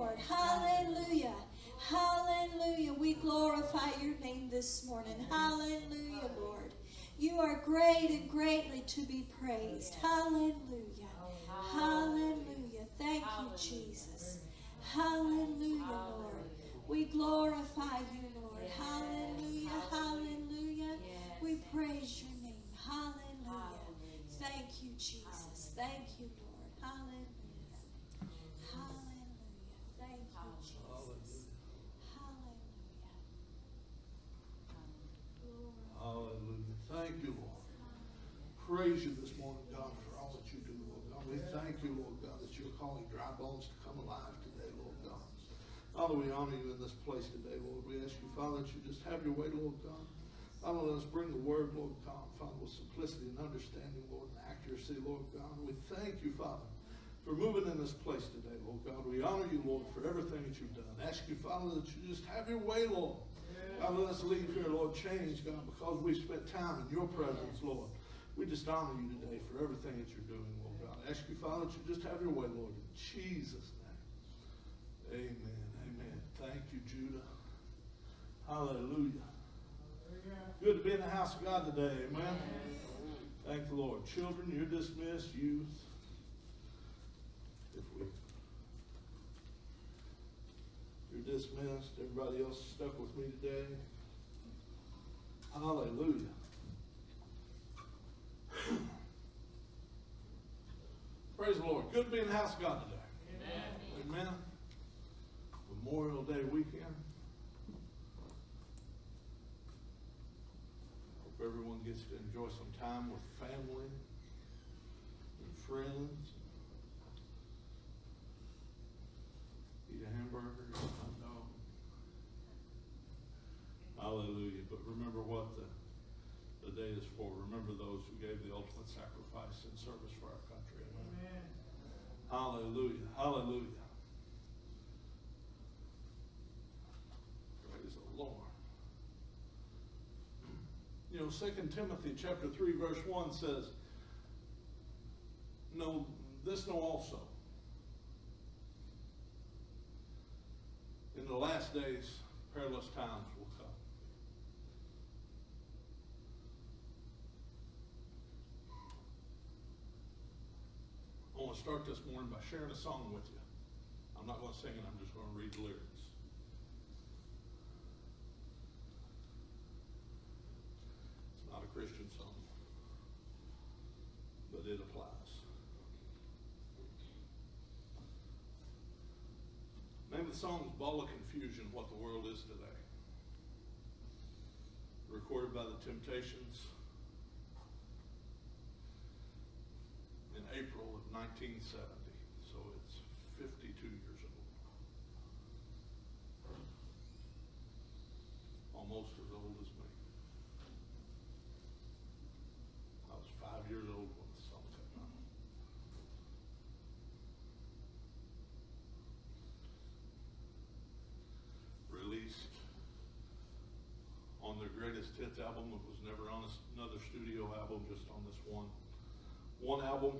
Lord. Hallelujah. Hallelujah. We glorify your name this morning. Hallelujah, Lord. You are great and greatly to be praised. Hallelujah. Hallelujah. Thank you, Jesus. Hallelujah, Lord. We glorify you, Lord. Hallelujah. Hallelujah. We praise your name. Hallelujah. Thank you, Jesus. Thank you, Lord. Hallelujah. Hallelujah. Thank you, Jesus. Hallelujah. Glory. Hallelujah. Thank you, Lord. Praise you this morning, God, for all that you do, Lord God. We thank you, Lord God, that you're calling dry bones to come alive today, Lord God. Father, we honor you in this place today, Lord. We ask you, Father, that you just have your way, Lord God. Father, let us bring the word, Lord God, Father, with simplicity and understanding, Lord, and accuracy, Lord God. We thank you, Father, for moving in this place today, Lord God. We honor you, Lord, for everything that you've done. Ask you, Father, that you just have your way, Lord. God, let us leave here, Lord, changed, God, because we've spent time in your presence, Lord. We just honor you today for everything that you're doing, Lord God. Ask you, Father, that you just have your way, Lord, in Jesus' name. Amen. Amen. Thank you, Judah. Hallelujah. Good to be in the house of God today. Amen. Thank the Lord. Children, you're dismissed. Youth, if we, you're dismissed. Everybody else stuck with me today. Hallelujah. Praise the Lord. Good to be in the house of God today. Amen. Amen. Memorial Day weekend. Hope everyone gets to enjoy some time with family and friends. Eat a hamburger, hot dog. Hallelujah. But remember what the, is for. Remember those who gave the ultimate sacrifice in service for our country. Amen. Hallelujah. Hallelujah. Praise the Lord. You know, 2 Timothy chapter 3, verse 1 says, No, this know also. In the last days, perilous times will come. I want to start this morning by sharing a song with you. I'm not going to sing it, I'm just going to read the lyrics. It's not a Christian song, but it applies. Name of the song is Ball of Confusion, What the World Is Today. Recorded by the Temptations in Of 1970, so it's 52 years old. Almost as old as me. I was five years old when the song came out. Released on their greatest hits album. It was never on another studio album, just on this one one album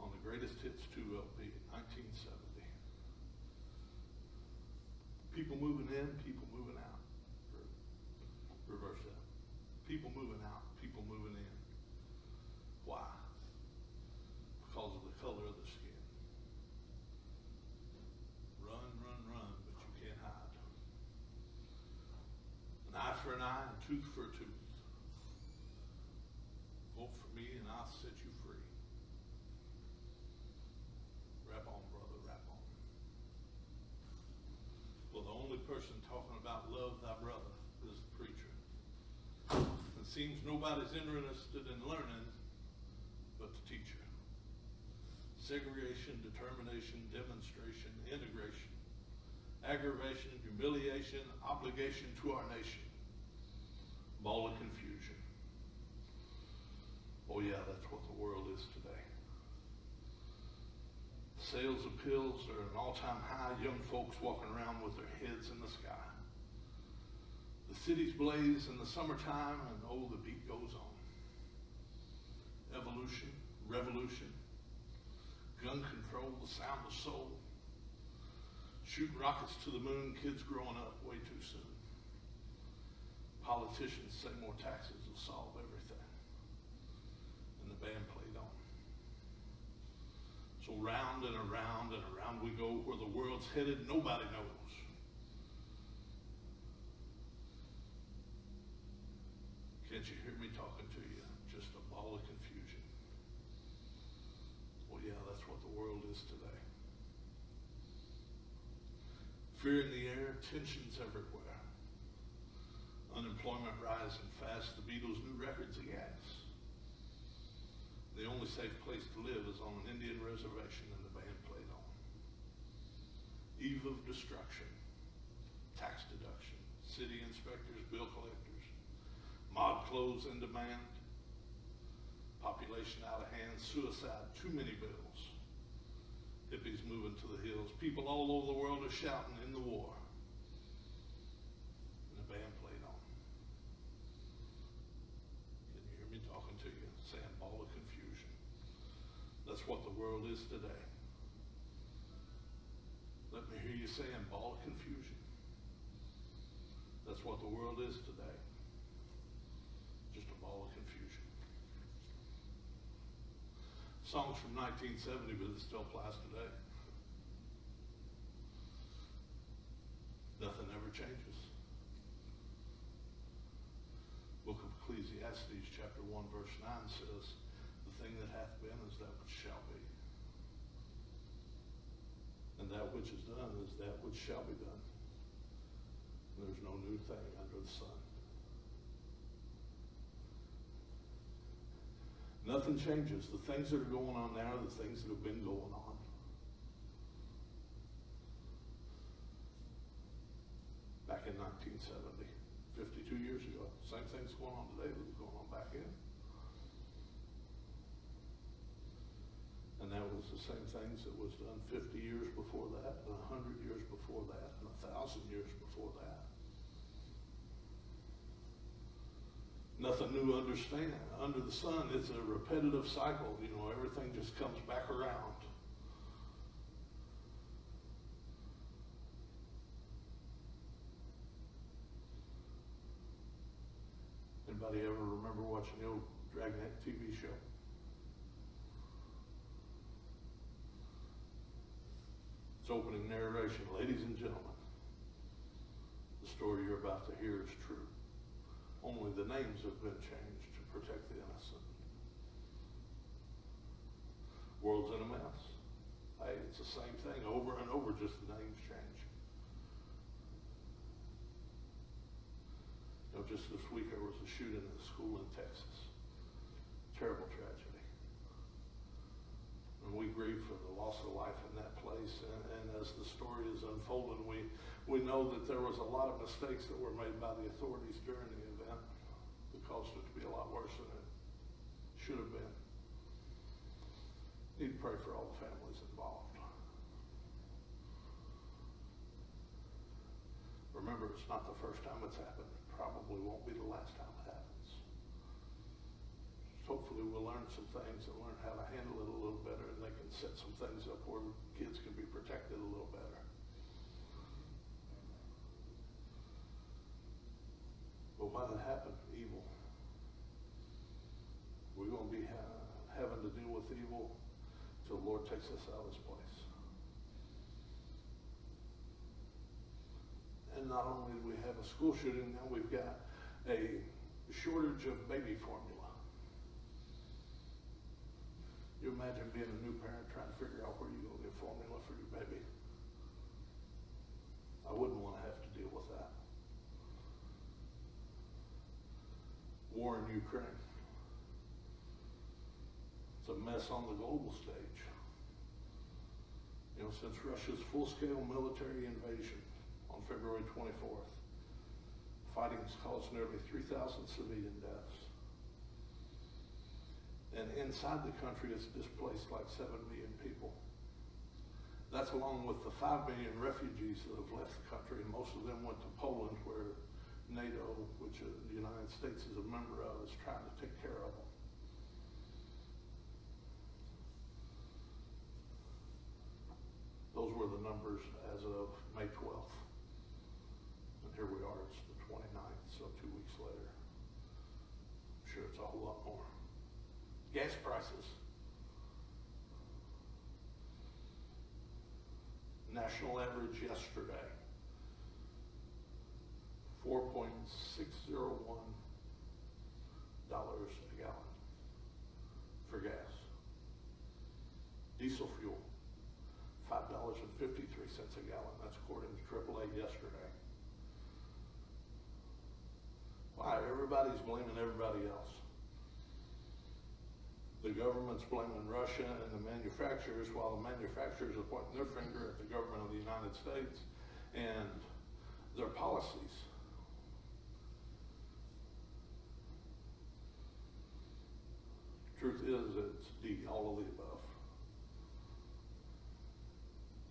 on the Greatest Hits 2 LP 1970. People moving in, people moving out. Reverse that. People moving out, people moving in. Why? Because of the color of the skin. Run, run, run, but you can't hide. An eye for an eye, a tooth for a tooth. Vote for me and I'll set you free. Rap on, brother, rap on. Well, the only person talking about love thy brother is the preacher. It seems nobody's interested in learning but the teacher. Segregation, determination, demonstration, integration, aggravation, humiliation, obligation to our nation. Ball of confusion. Oh, yeah, that's what the world is today. Sales of pills are an all time high. Young folks walking around with their heads in the sky. The cities blaze in the summertime, and oh, the beat goes on. Evolution, revolution, gun control, the sound of soul. Shooting rockets to the moon, kids growing up way too soon. Politicians say more taxes will solve everything. And the band played on. So round and around and around we go where the world's headed, nobody knows. Can't you hear me talking to you? Just a ball of confusion. Well, yeah, that's what the world is today. Fear in the air, tensions everywhere. Unemployment rising fast. The Beatles' new records gas. The only safe place to live is on an Indian reservation, and the band played on. Eve of destruction, tax deduction, city inspectors, bill collectors, mob clothes in demand, population out of hand, suicide, too many bills, hippies moving to the hills, people all over the world are shouting in the war. And the band played on. Can you hear me talking to you? Saying ball of confusion. That's what the world is today. Let me hear you saying ball of confusion. That's what the world is today. Just a ball of confusion. Songs from 1970, but it still applies today. Nothing ever changes. Book of Ecclesiastes, chapter 1, verse 9 says, The thing that hath been is that which shall be. And that which is done is that which shall be done. There's no new thing under the sun. Nothing changes. The things that are going on now are the things that have been going on. Back in 1970, 52 years ago, same thing's going on today that was going on back then. And that was the same things that was done 50 years before that, and 100 years before that, and 1,000 years before that. Nothing new understand under the sun. It's a repetitive cycle. You know, everything just comes back around. Anybody ever remember watching the old Dragnet TV show? Its opening narration, ladies and gentlemen, the story you're about to hear is true. Only the names have been changed to protect the innocent. World's in a mess. Hey, it's the same thing over and over, just the names change. You know, just this week there was a shooting at a school in Texas. Terrible tragedy. We grieve for the loss of life in that place. And, and as the story is unfolding, we, we know that there was a lot of mistakes that were made by the authorities during the event that caused it to be a lot worse than it should have been. Need to pray for all the families involved. Remember, it's not the first time it's happened. It Probably won't be the last time it happens. Hopefully we'll learn some things and learn how to handle it a little better set some things up where kids can be protected a little better. But why did it happen? Evil. We're going to be ha- having to deal with evil till the Lord takes us out of this place. And not only do we have a school shooting, now we've got a shortage of baby formula. You imagine being a new parent trying to figure out where you're going to get formula for your baby. I wouldn't want to have to deal with that. War in Ukraine. It's a mess on the global stage. You know, since Russia's full-scale military invasion on February 24th, fighting has caused nearly 3,000 civilian deaths. And inside the country, it's displaced like 7 million people. That's along with the 5 million refugees that have left the country, and most of them went to Poland, where NATO, which uh, the United States is a member of, is trying to take care of them. Those were the numbers as of May 12th. And here we are, it's the 29th, so two weeks later. I'm sure it's a whole lot more. Gas prices. National average yesterday, four point six zero one dollars a gallon for gas. Diesel fuel, five dollars and fifty-three cents a gallon, that's according to AAA yesterday. Why, everybody's blaming everybody else. The government's blaming Russia and the manufacturers, while the manufacturers are pointing their finger at the government of the United States and their policies. Truth is, it's D, all of the above.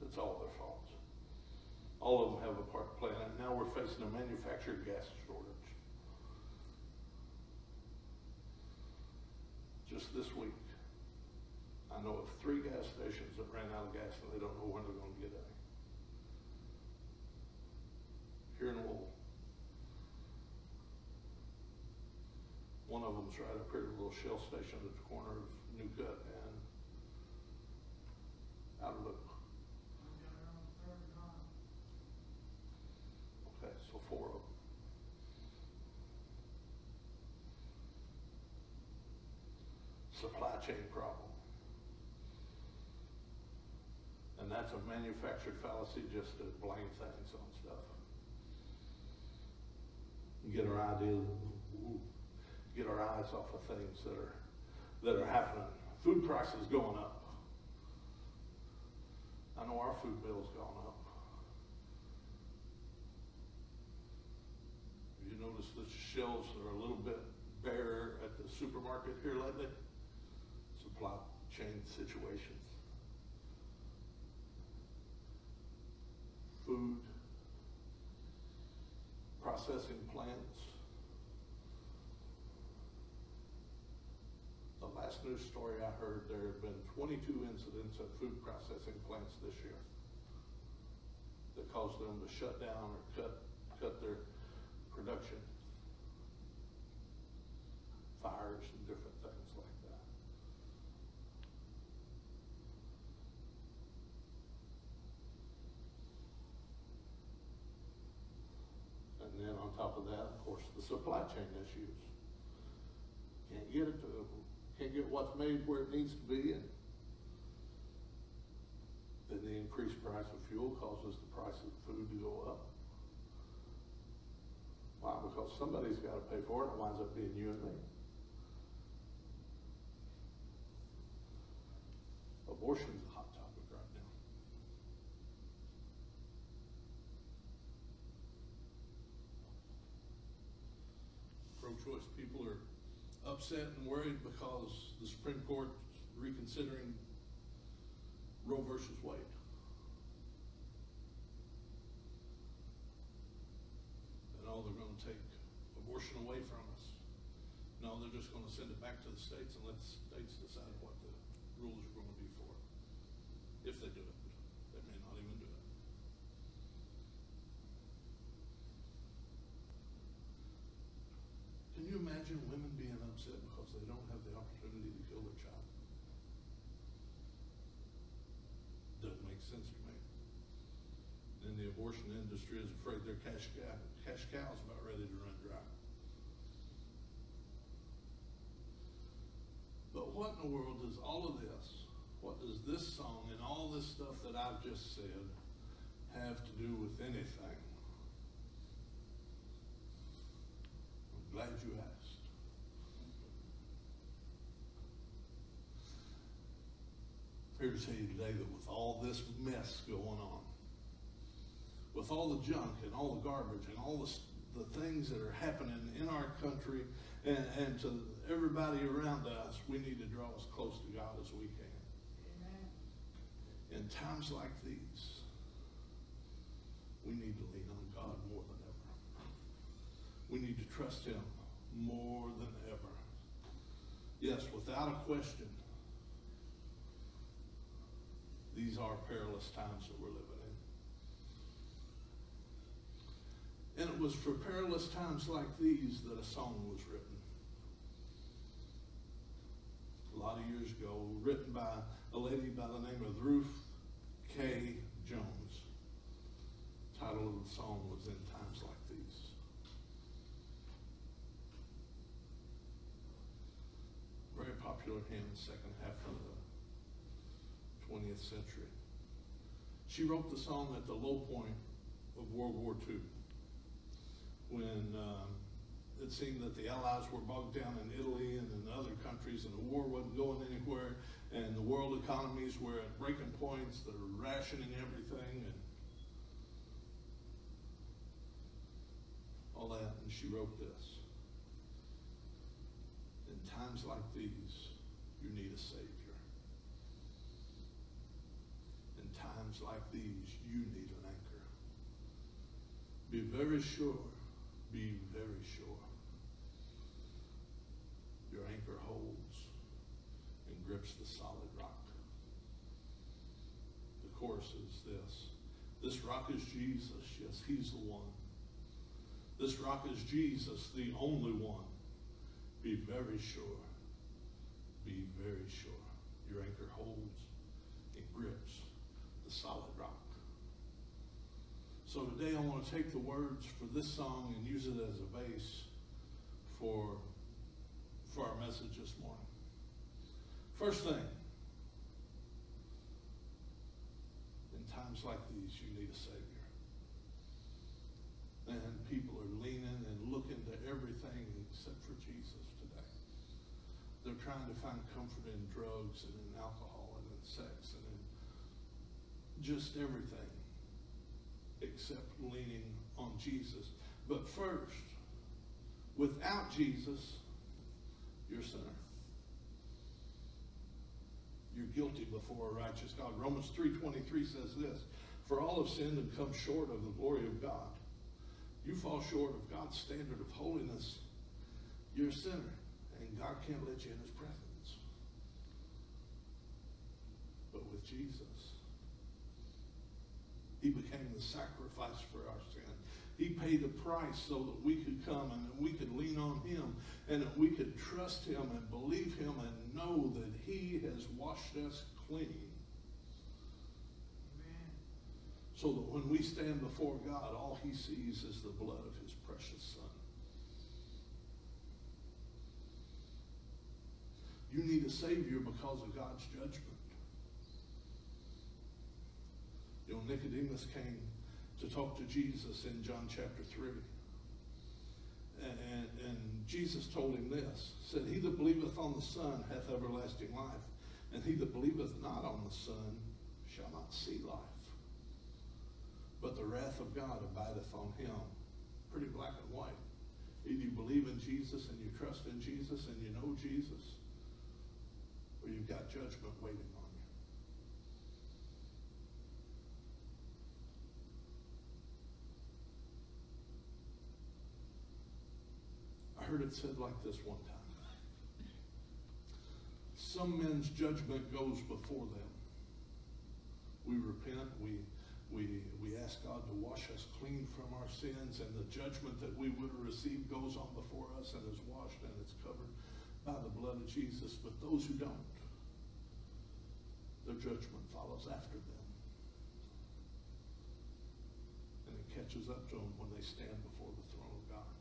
It's all their faults. All of them have a part in it. Now we're facing a manufactured gas shortage. Just this week, I know of three gas stations that ran out of gas and they don't know when they're gonna get any. Here in Lowell. One of them's right up here, a little Shell station at the corner of New Cut and Outer Loop. Okay, so four of them. Supply chain problem. And that's a manufactured fallacy just to blame things on stuff. You get our idea, get our eyes off of things that are, that are happening. Food prices going up. I know our food bill's gone up. You noticed the shelves are a little bit bare at the supermarket here lately? Supply chain situations. Food, processing plants. The news story I heard, there have been twenty-two incidents at food processing plants this year that caused them to shut down or cut, cut their production. Fires and different things like that. And then on top of that, of course, the supply chain issues. Can't get it to, can't get what's made where it needs to be and then the increased price of fuel causes the price of food to go up. Why? Because somebody's gotta pay for it, it winds up being you and me. Abortion's a hot topic right now. Pro-choice people are upset and worried because the Supreme Court reconsidering Roe versus Wade. And oh, they're gonna take abortion away from us. No, they're just gonna send it back to the states and let the states decide what the rules are gonna be for it. If they do it. They may not even do it. Can you imagine women being upset because they don't have the opportunity to kill their child? Doesn't make sense to me. The abortion industry is afraid their cash cow, cash cow's about ready to run dry. But what in the world does all of this, what does this song and all this stuff that I've just said have to do with anything? I'm glad you asked. Here to tell you today that with all this mess going on, with all the junk and all the garbage and all the, the things that are happening in our country and, and to everybody around us, we need to draw as close to God as we can. In times like these, we need to lean on God more than ever. We need to trust Him more than ever. Yes, without a question, these are perilous times that we're living in. And it was for perilous times like these that a song was written. A lot of years ago, written by a lady by the name of Ruth Caye Jones. The title of the song was In Times Like These. Very popular hymn, second half of the 20th century. She wrote the song at the low point of World War II when um, it seemed that the Allies were bogged down in Italy and in other countries and the war wasn't going anywhere and the world economies were at breaking points, they're rationing everything and all that. And she wrote this. In times like these, you need a Savior. In times like these, you need an anchor. Be very sure, be very sure. Your anchor holds and grips the solid rock. The chorus is this. This rock is Jesus. Yes, he's the one. This rock is Jesus, the only one. Be very sure. Be very sure. Your anchor holds and grips the solid rock. So today I want to take the words for this song and use it as a base for, for our message this morning. First thing, in times like these, you need a Savior. And people are leaning and looking to everything except for Jesus today. They're trying to find comfort in drugs and in alcohol and in sex and in just everything except leaning on Jesus. But first, without Jesus, you're a sinner. You're guilty before a righteous God. Romans 3.23 says this, For all have sinned and come short of the glory of God. You fall short of God's standard of holiness, you're a sinner, and God can't let you in his presence. But with Jesus, he became the sacrifice for our sin. He paid the price so that we could come and that we could lean on him and that we could trust him and believe him and know that he has washed us clean. So that when we stand before God, all he sees is the blood of his precious son. You need a Savior because of God's judgment. You know, Nicodemus came to talk to Jesus in John chapter 3. And, and, Jesus told him this, said, He that believeth on the Son hath everlasting life, and he that believeth not on the Son shall not see life. But the wrath of God abideth on him. Pretty black and white. Either you believe in Jesus and you trust in Jesus and you know Jesus, or you've got judgment waiting on you. I heard it said like this one time. Some men's judgment goes before them. We repent, we we, we ask God to wash us clean from our sins, and the judgment that we would receive goes on before us and is washed and it's covered by the blood of Jesus. But those who don't, their judgment follows after them. And it catches up to them when they stand before the throne of God.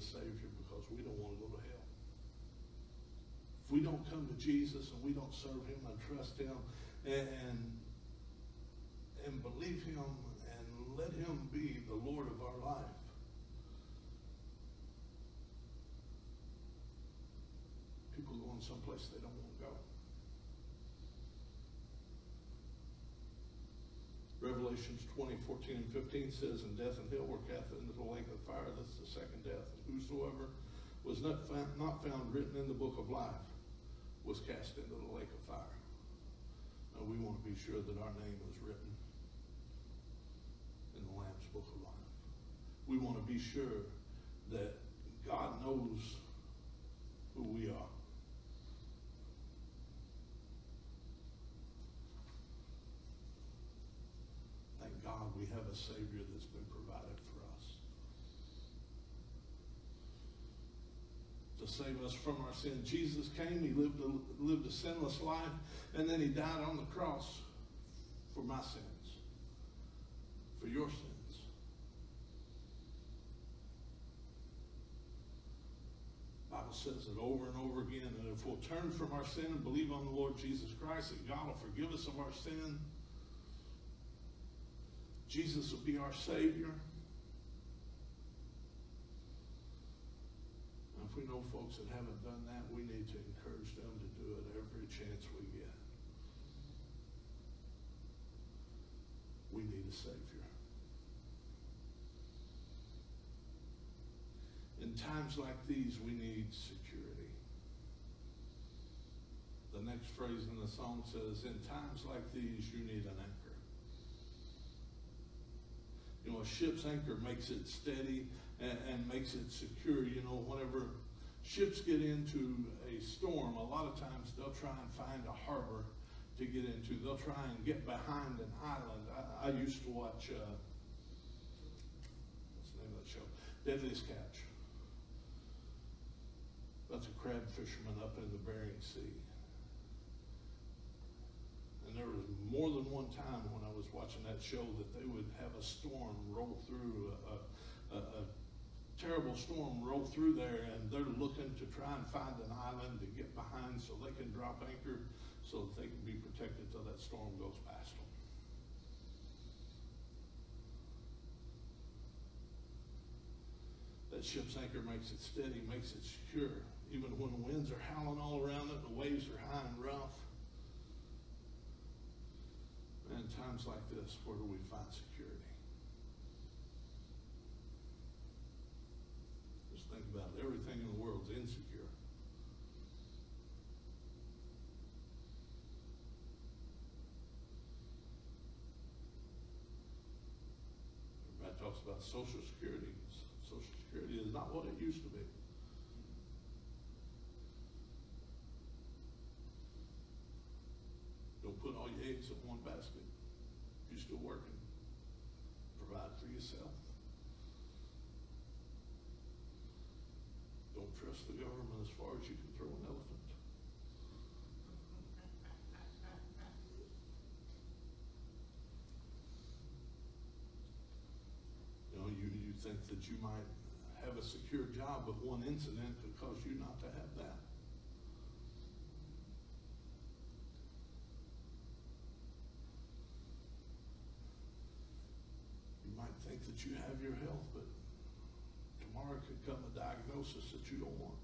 Savior because we don't want to go to hell. If we don't come to Jesus and we don't serve him and trust him and and believe him and let him be the Lord of our life, people going someplace they don't want to go. Revelations 20, 14, and 15 says, And death and hell were cast into the lake of fire. That's the second death. And whosoever was not found, not found written in the book of life was cast into the lake of fire. Now we want to be sure that our name is written in the Lamb's Book of Life. We want to be sure that God knows who we are. Thank God we have a Savior that's been provided for us. To save us from our sin. Jesus came, he lived a, lived a sinless life, and then he died on the cross for my sins, for your sins. Bible says it over and over again. And if we'll turn from our sin and believe on the Lord Jesus Christ, that God will forgive us of our sin. Jesus will be our Savior. If we know folks that haven't done that, we need to encourage them to do it every chance we get. We need a Savior. In times like these, we need security. The next phrase in the song says, In times like these, you need an anchor. You know, a ship's anchor makes it steady and, and makes it secure. You know, whenever ships get into a storm, a lot of times they'll try and find a harbor to get into. They'll try and get behind an island. I, I used to watch, uh, what's the name of that show? Deadliest Catch. That's a crab fisherman up in the Bering Sea. And there was more than one time when I was watching that show that they would have a storm roll through, a, a, a terrible storm roll through there, and they're looking to try and find an island to get behind so they can drop anchor so that they can be protected till that storm goes past them. That ship's anchor makes it steady, makes it secure even when the winds are howling all around it, the waves are high and rough. And in times like this, where do we find security? Just think about it. Everything in the world's insecure. Everybody talks about social security. Social security is not what it used to be. Don't put all your eggs in one basket. You're still working. Provide for yourself. Don't trust the government as far as you can throw an elephant. You know, you, you think that you might secure job, but one incident could cause you not to have that. You might think that you have your health, but tomorrow could come a diagnosis that you don't want.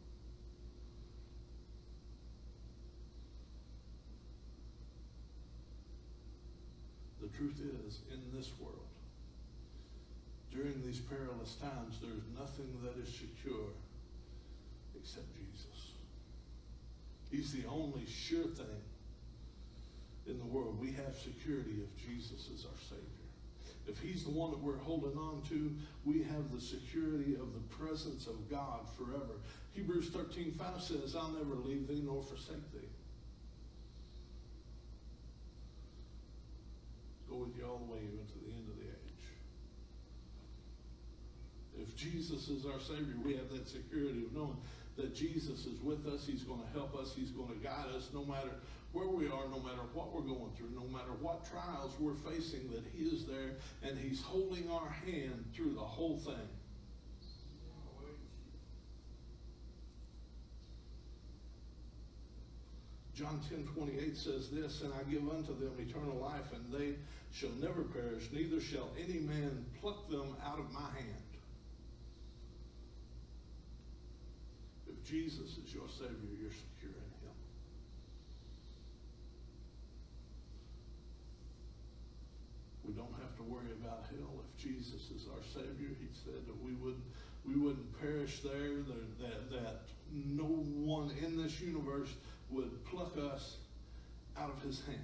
The truth is, in this world, during these perilous times, there's nothing that is secure except Jesus. He's the only sure thing in the world. We have security if Jesus is our Savior. If He's the one that we're holding on to, we have the security of the presence of God forever. Hebrews 13 5 says, I'll never leave thee nor forsake thee. Go with you all the way even to the end of the age. Jesus is our Savior, we have that security of knowing that Jesus is with us. He's going to help us. He's going to guide us no matter where we are, no matter what we're going through, no matter what trials we're facing, that He is there and He's holding our hand through the whole thing. John 10 28 says this, and I give unto them eternal life, and they shall never perish, neither shall any man pluck them out of my hand. If Jesus is your Savior, you're secure in Him. We don't have to worry about hell. If Jesus is our Savior, He said that we wouldn't we wouldn't perish there, that, that, that no one in this universe would pluck us out of his hand.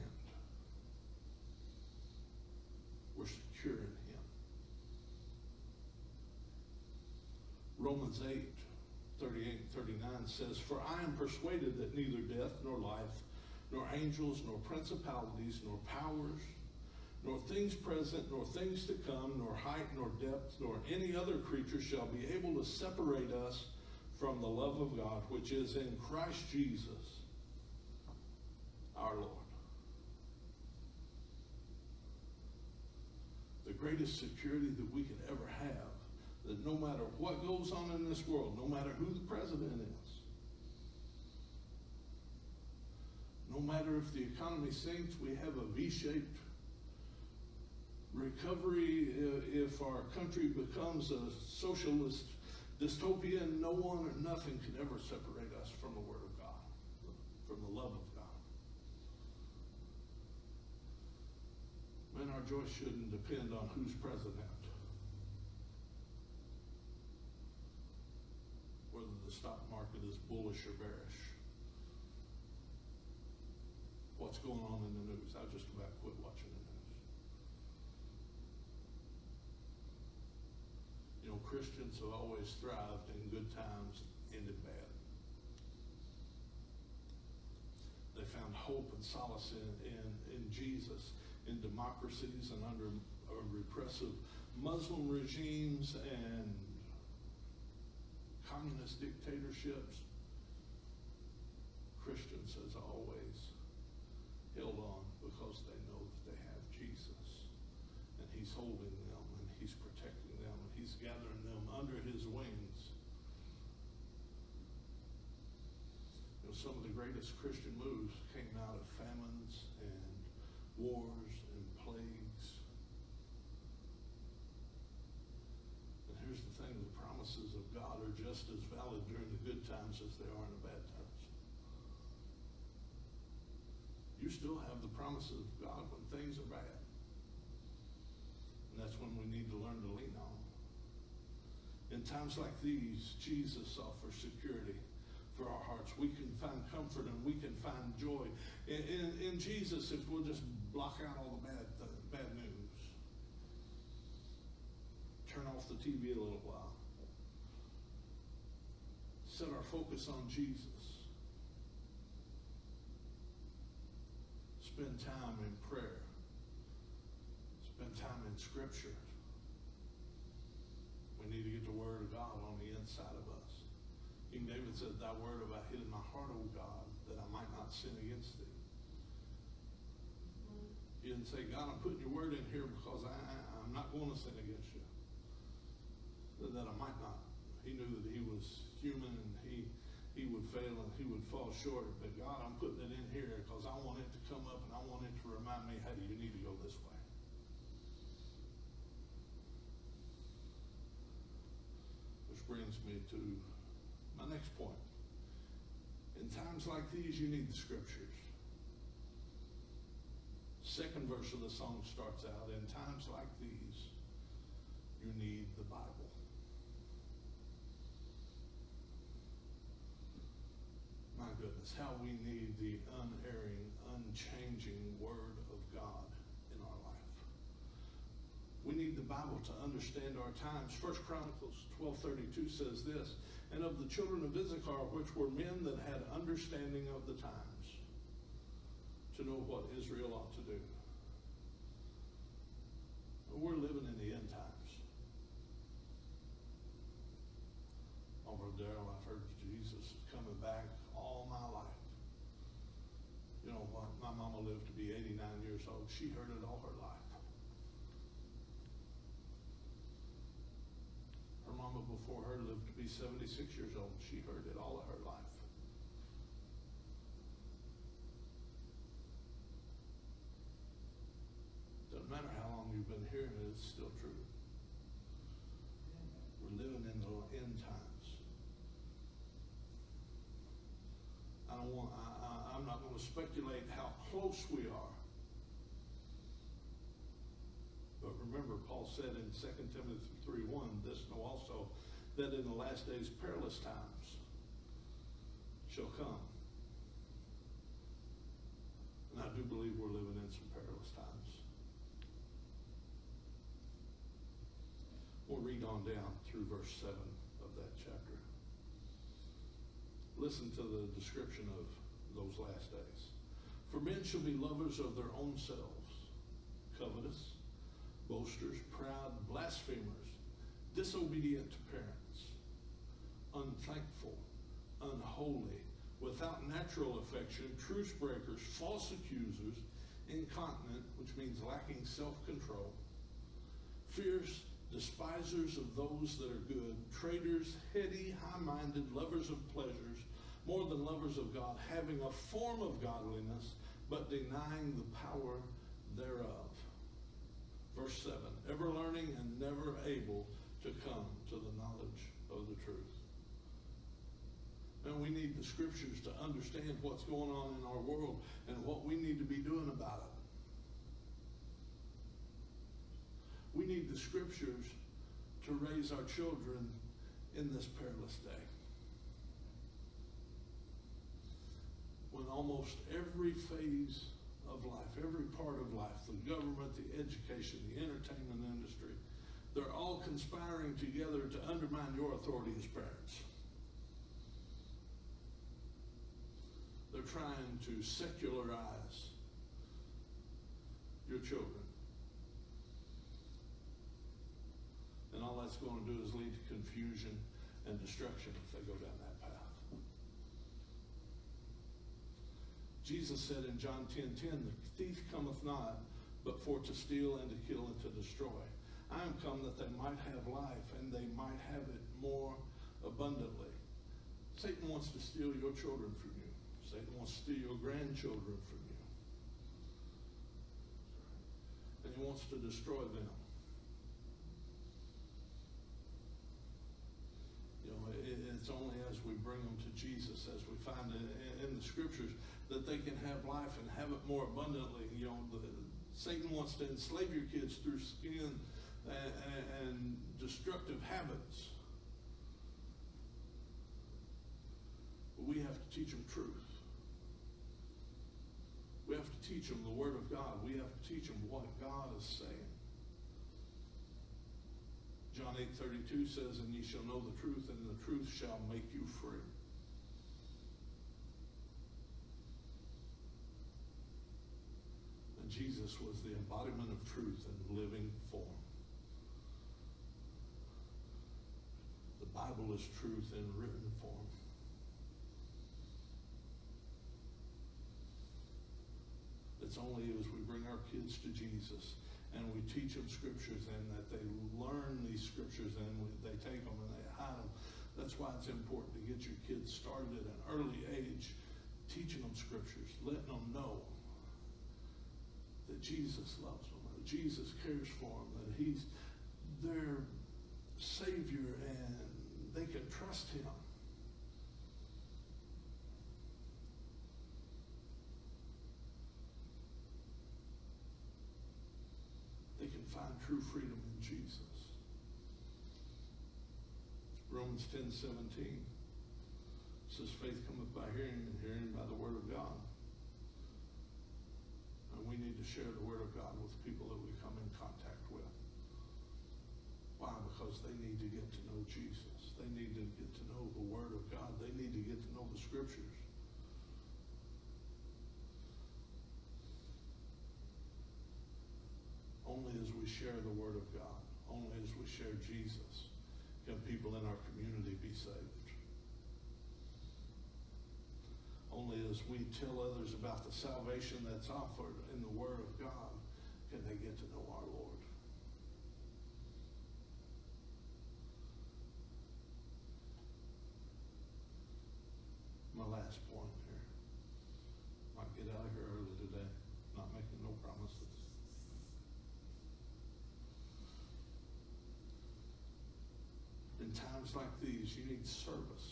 We're secure in Him. Romans 8, 38 and 39 says, For I am persuaded that neither death nor life, nor angels, nor principalities, nor powers, nor things present, nor things to come, nor height, nor depth, nor any other creature shall be able to separate us from the love of God, which is in Christ Jesus, our Lord. The greatest security that we can ever have, that no matter what goes on in this world, no matter who the president is, no matter if the economy sinks, we have a V-shaped recovery if our country becomes a socialist dystopia, no one or nothing can ever separate us from the Word of God, from the love of God. Man, our joy shouldn't depend on who's president. Stock market is bullish or bearish. What's going on in the news? I just about quit watching the news. You know, Christians have always thrived in good times and in bad. They found hope and solace in, in, in Jesus in democracies and under uh, repressive Muslim regimes and communist dictatorships. Christians, as always, held on because they know that they have Jesus. And He's holding them and He's protecting them and He's gathering them under His wings. You know, some of the greatest Christian moves came out of famines and wars and plagues. And here's the thing the promises of God are just as valid during the good times as they are in the bad times. You still have the promises of God when things are bad. And that's when we need to learn to lean on. In times like these, Jesus offers security for our hearts. We can find comfort and we can find joy in, in, in Jesus if we'll just block out all the bad, the bad news. Turn off the TV a little while. Set our focus on Jesus. Spend time in prayer. Spend time in Scripture. We need to get the Word of God on the inside of us. King David said, Thy word have I hid in my heart, O God, that I might not sin against thee. He didn't say, God, I'm putting your word in here because I, I'm not going to sin against you. That I might not. He knew that he was human and he, he would fail and he would fall short. But God, I'm putting it in here because I want it to come up and I want it to remind me, hey, you need to go this way. Which brings me to my next point. In times like these, you need the scriptures. Second verse of the song starts out In times like these, you need the Bible. My goodness, how we need the unerring, unchanging Word of God in our life. We need the Bible to understand our times. First Chronicles 12:32 says this, and of the children of Issachar, which were men that had understanding of the times, to know what Israel ought to do. We're living in the end times. Oh, Brother Darrell, I've heard Jesus is coming back all my life. You know what? My mama lived to be 89 years old. She heard it all her life. Her mama before her lived to be 76 years old. She heard it all of her life. Doesn't matter how long you've been hearing it, it's still true. We're living in the end times. I don't want, I, I, I'm not going to speculate how close we are. But remember, Paul said in 2 Timothy 3 1, this know also that in the last days perilous times shall come. And I do believe we're living in some perilous times. We'll read on down through verse 7 of that chapter. Listen to the description of those last days. For men shall be lovers of their own selves, covetous, boasters, proud, blasphemers, disobedient to parents, unthankful, unholy, without natural affection, truce breakers, false accusers, incontinent, which means lacking self control, fierce, despisers of those that are good, traitors, heady, high minded, lovers of pleasures, more than lovers of God, having a form of godliness, but denying the power thereof. Verse 7 ever learning and never able to come to the knowledge of the truth. And we need the scriptures to understand what's going on in our world and what we need to be doing about it. We need the scriptures to raise our children in this perilous day. When almost every phase of life, every part of life, the government, the education, the entertainment industry, they're all conspiring together to undermine your authority as parents. They're trying to secularize your children. And all that's going to do is lead to confusion and destruction if they go down that path. Jesus said in John 10 10, the thief cometh not but for to steal and to kill and to destroy. I am come that they might have life and they might have it more abundantly. Satan wants to steal your children from you. Satan wants to steal your grandchildren from you. And he wants to destroy them. You know, it's only as we bring them to Jesus, as we find in, in the scriptures, that they can have life and have it more abundantly. You know, the, Satan wants to enslave your kids through skin and, and destructive habits. But we have to teach them truth. We have to teach them the Word of God. We have to teach them what God is saying. John 8 32 says, And ye shall know the truth, and the truth shall make you free. And Jesus was the embodiment of truth in living form. The Bible is truth in written form. It's only as we bring our kids to Jesus and we teach them scriptures and that they learn these scriptures and they take them and they hide them. That's why it's important to get your kids started at an early age, teaching them scriptures, letting them know that Jesus loves them, that Jesus cares for them, that He's their Savior and they can trust Him. They can find true freedom in Jesus. Romans 10 17 says, Faith cometh by hearing, and hearing by the Word of God. And we need to share the Word of God with people that we come in contact with. Why? Because they need to get to know Jesus. They need to get to know the Word of God. They need to get to know the Scriptures. Only as we share the Word of God, only as we share Jesus, can people in our community be saved. Only as we tell others about the salvation that's offered in the Word of God can they get to know our Lord. My last point here. Might get out of here early today. Not making no promises. In times like these, you need service.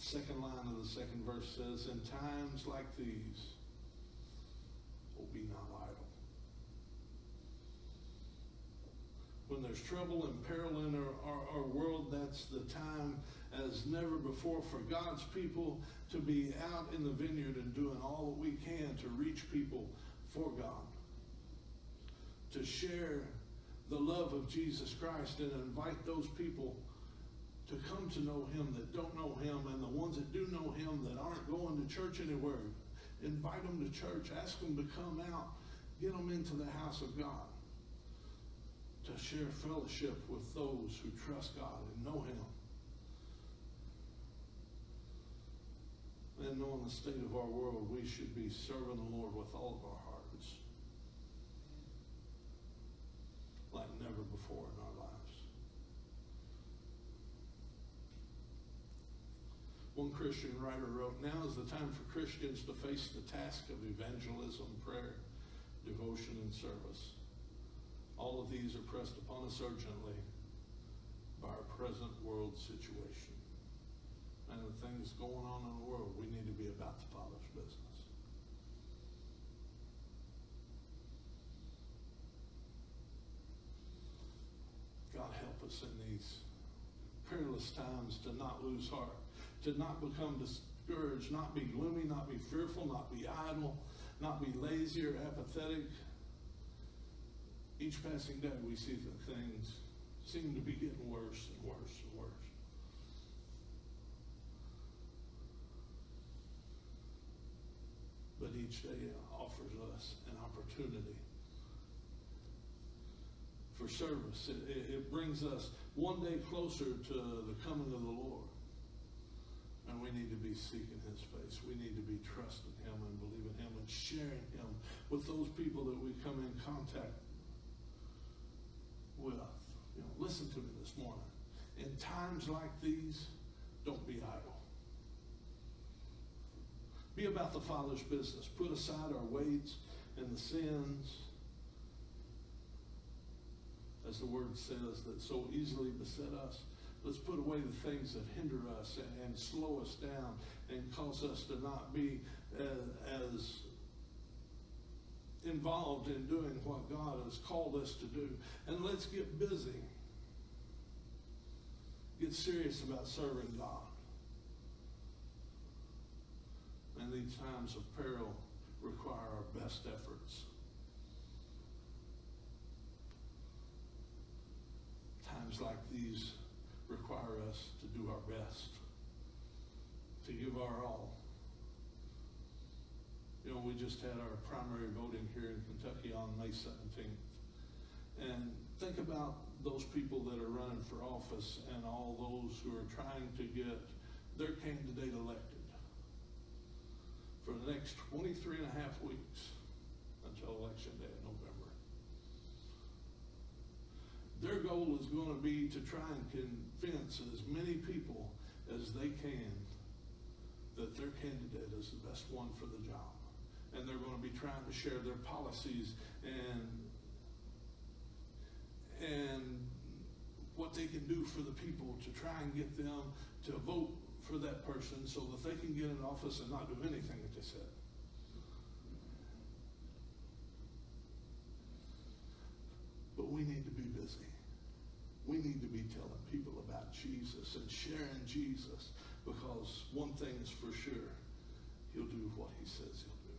Second line of the second verse says, In times like these, oh, be not idle. When there's trouble and peril in our, our, our world, that's the time as never before for God's people to be out in the vineyard and doing all that we can to reach people for God. to share the love of Jesus Christ and invite those people to come to know Him that don't know Him and the ones that do know Him that aren't going to church anywhere. Invite them to church, ask them to come out, get them into the house of God to share fellowship with those who trust God and know Him. And knowing the state of our world, we should be serving the Lord with all of our hearts. Like never before in our lives. One Christian writer wrote, Now is the time for Christians to face the task of evangelism, prayer, devotion, and service. All of these are pressed upon us urgently by our present world situation and the things going on in the world, we need to be about the Father's business. God help us in these perilous times to not lose heart, to not become discouraged, not be gloomy, not be fearful, not be idle, not be lazy or apathetic. Each passing day, we see that things seem to be getting worse and worse and worse. but each day offers us an opportunity for service. It, it, brings us one day closer to the coming of the Lord. And we need to be seeking his face. We need to be trusting him and believing him and sharing him with those people that we come in contact with. You know, listen to me this morning. In times like these, don't be idle. Be about the Father's business. Put aside our weights and the sins, as the word says, that so easily beset us. Let's put away the things that hinder us and, and slow us down and cause us to not be as, as involved in doing what God has called us to do. And let's get busy. Get serious about serving God. And these times of peril require our best efforts. Times like these require us to do our best, to give our all. You know, we just had our primary voting here in Kentucky on May 17th. And think about those people that are running for office and all those who are trying to get their candidate elected for the next 23 and a half weeks until election day in November. Their goal is going to be to try and convince as many people as they can that their candidate is the best one for the job. And they're going to be trying to share their policies and and what they can do for the people to try and get them to vote for that person so that they can get in office and not do anything that they said. But we need to be busy. We need to be telling people about Jesus and sharing Jesus because one thing is for sure, he'll do what he says he'll do.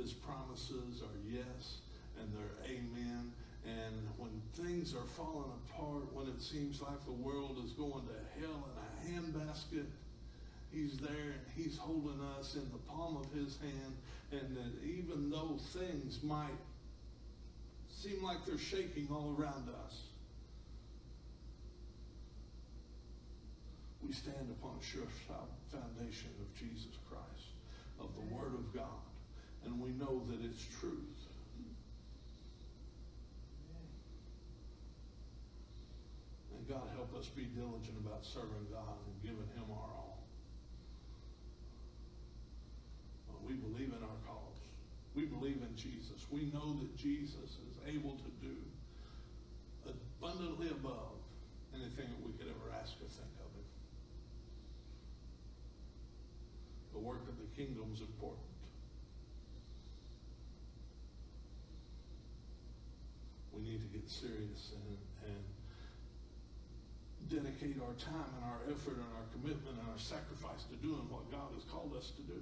His promises are yes and they're amen and when things are falling apart, when it seems like the world is going to hell in a handbasket, He's there and He's holding us in the palm of His hand. And that even though things might seem like they're shaking all around us, we stand upon a sure foundation of Jesus Christ, of the Word of God. And we know that it's truth. And God help us be diligent about serving God and giving Him our all. We believe in our cause. We believe in Jesus. We know that Jesus is able to do abundantly above anything that we could ever ask or think of. The work of the kingdom is important. We need to get serious and, and dedicate our time and our effort and our commitment and our sacrifice to doing what God has called us to do.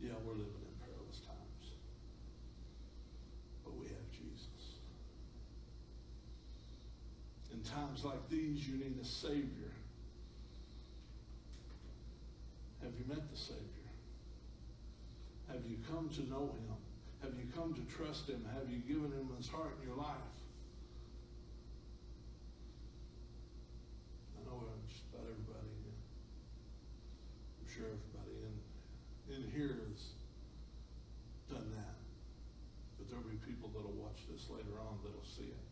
Yeah, we're living in perilous times. But we have Jesus. In times like these, you need a Savior. Have you met the Savior? Have you come to know Him? Have you come to trust Him? Have you given Him His heart in your life? I know just about everybody, I'm sure everybody in, in here has done that. But there'll be people that'll watch this later on that'll see it.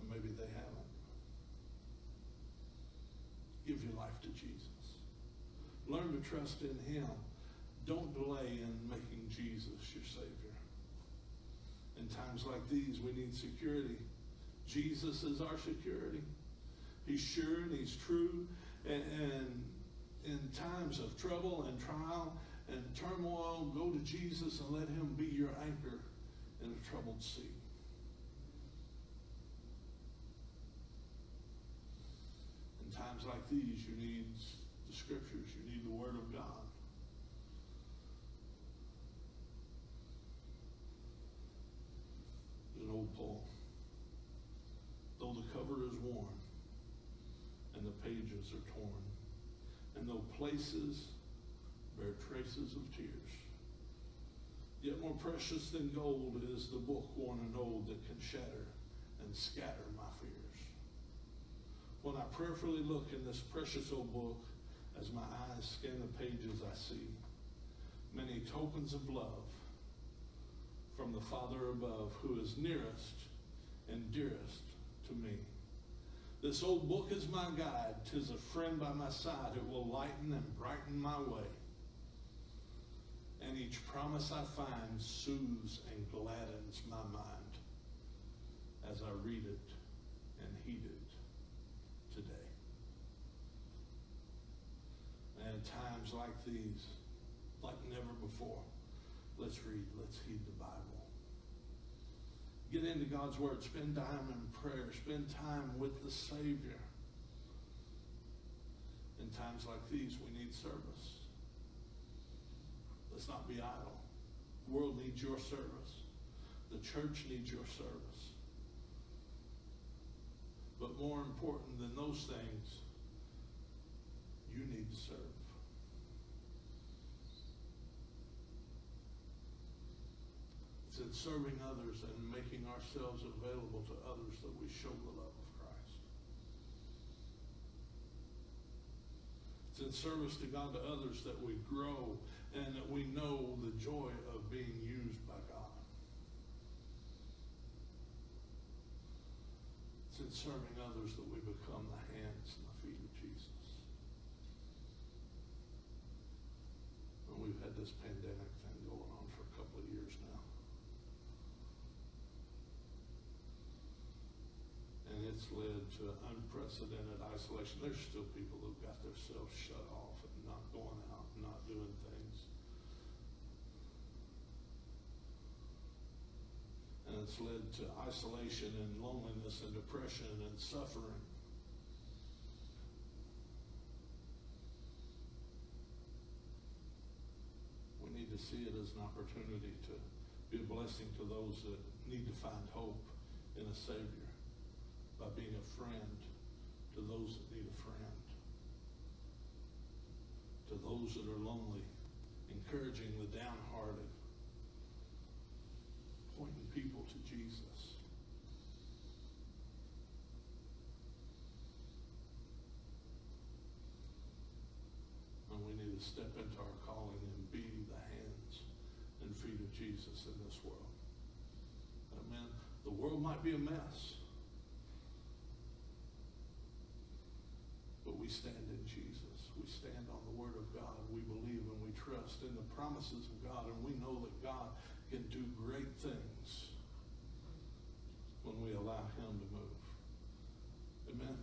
And maybe they haven't. Give your life to Jesus. Learn to trust in Him. Don't delay in making Jesus your Savior. In times like these, we need security. Jesus is our security. He's sure and He's true. And, and in times of trouble and trial and turmoil, go to Jesus and let Him be your anchor in a troubled sea. In times like these, you need Scriptures, you need the Word of God. An old poem. Though the cover is worn and the pages are torn, and though places bear traces of tears, yet more precious than gold is the book worn and old that can shatter and scatter my fears. When I prayerfully look in this precious old book, as my eyes scan the pages, I see many tokens of love from the Father above who is nearest and dearest to me. This old book is my guide. Tis a friend by my side. It will lighten and brighten my way. And each promise I find soothes and gladdens my mind as I read it and heed it today. And times like these, like never before, let's read, let's heed the Bible. Get into God's Word. Spend time in prayer. Spend time with the Savior. In times like these, we need service. Let's not be idle. The world needs your service. The church needs your service. But more important than those things, you need to serve. It's in serving others and making ourselves available to others that we show the love of Christ. It's in service to God to others that we grow and that we know the joy of being used by God. It's in serving others that we become the hands and the feet of Jesus. And we've had this pandemic thing going on for a couple of years now. Led to unprecedented isolation. There's still people who've got themselves shut off and not going out, and not doing things. And it's led to isolation and loneliness and depression and suffering. We need to see it as an opportunity to be a blessing to those that need to find hope in a Savior by being a friend to those that need a friend, to those that are lonely, encouraging the downhearted, pointing people to Jesus. And we need to step into our calling and be the hands and feet of Jesus in this world. Amen. The world might be a mess. But we stand in Jesus. We stand on the Word of God. We believe and we trust in the promises of God. And we know that God can do great things when we allow Him to move. Amen.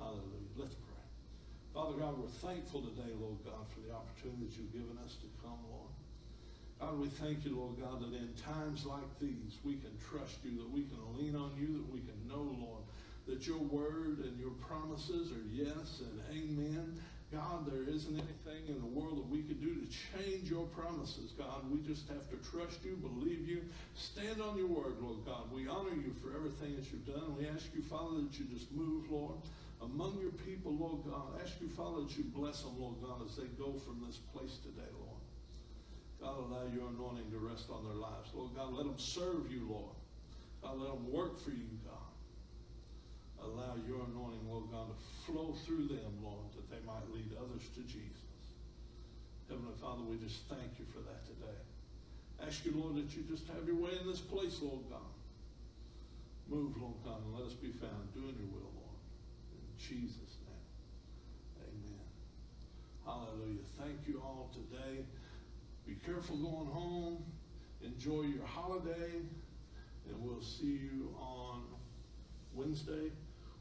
Hallelujah. Let's pray. Father God, we're thankful today, Lord God, for the opportunities you've given us to come, Lord. God, we thank you, Lord God, that in times like these, we can trust you, that we can lean on you, that we can know, Lord, that your word and your promises are yes and amen. God, there isn't anything in the world that we could do to change your promises, God. We just have to trust you, believe you, stand on your word, Lord God. We honor you for everything that you've done. We ask you, Father, that you just move, Lord, among your people, Lord God. I ask you, Father, that you bless them, Lord God, as they go from this place today, Lord. God, allow your anointing to rest on their lives. Lord God, let them serve you, Lord. God, let them work for you, God allow your anointing, Lord God, to flow through them, Lord, that they might lead others to Jesus. Heavenly Father, we just thank you for that today. Ask you, Lord, that you just have your way in this place, Lord God. Move, Lord God, and let us be found doing your will, Lord. In Jesus' name. Amen. Hallelujah. Thank you all today. Be careful going home. Enjoy your holiday. And we'll see you on Wednesday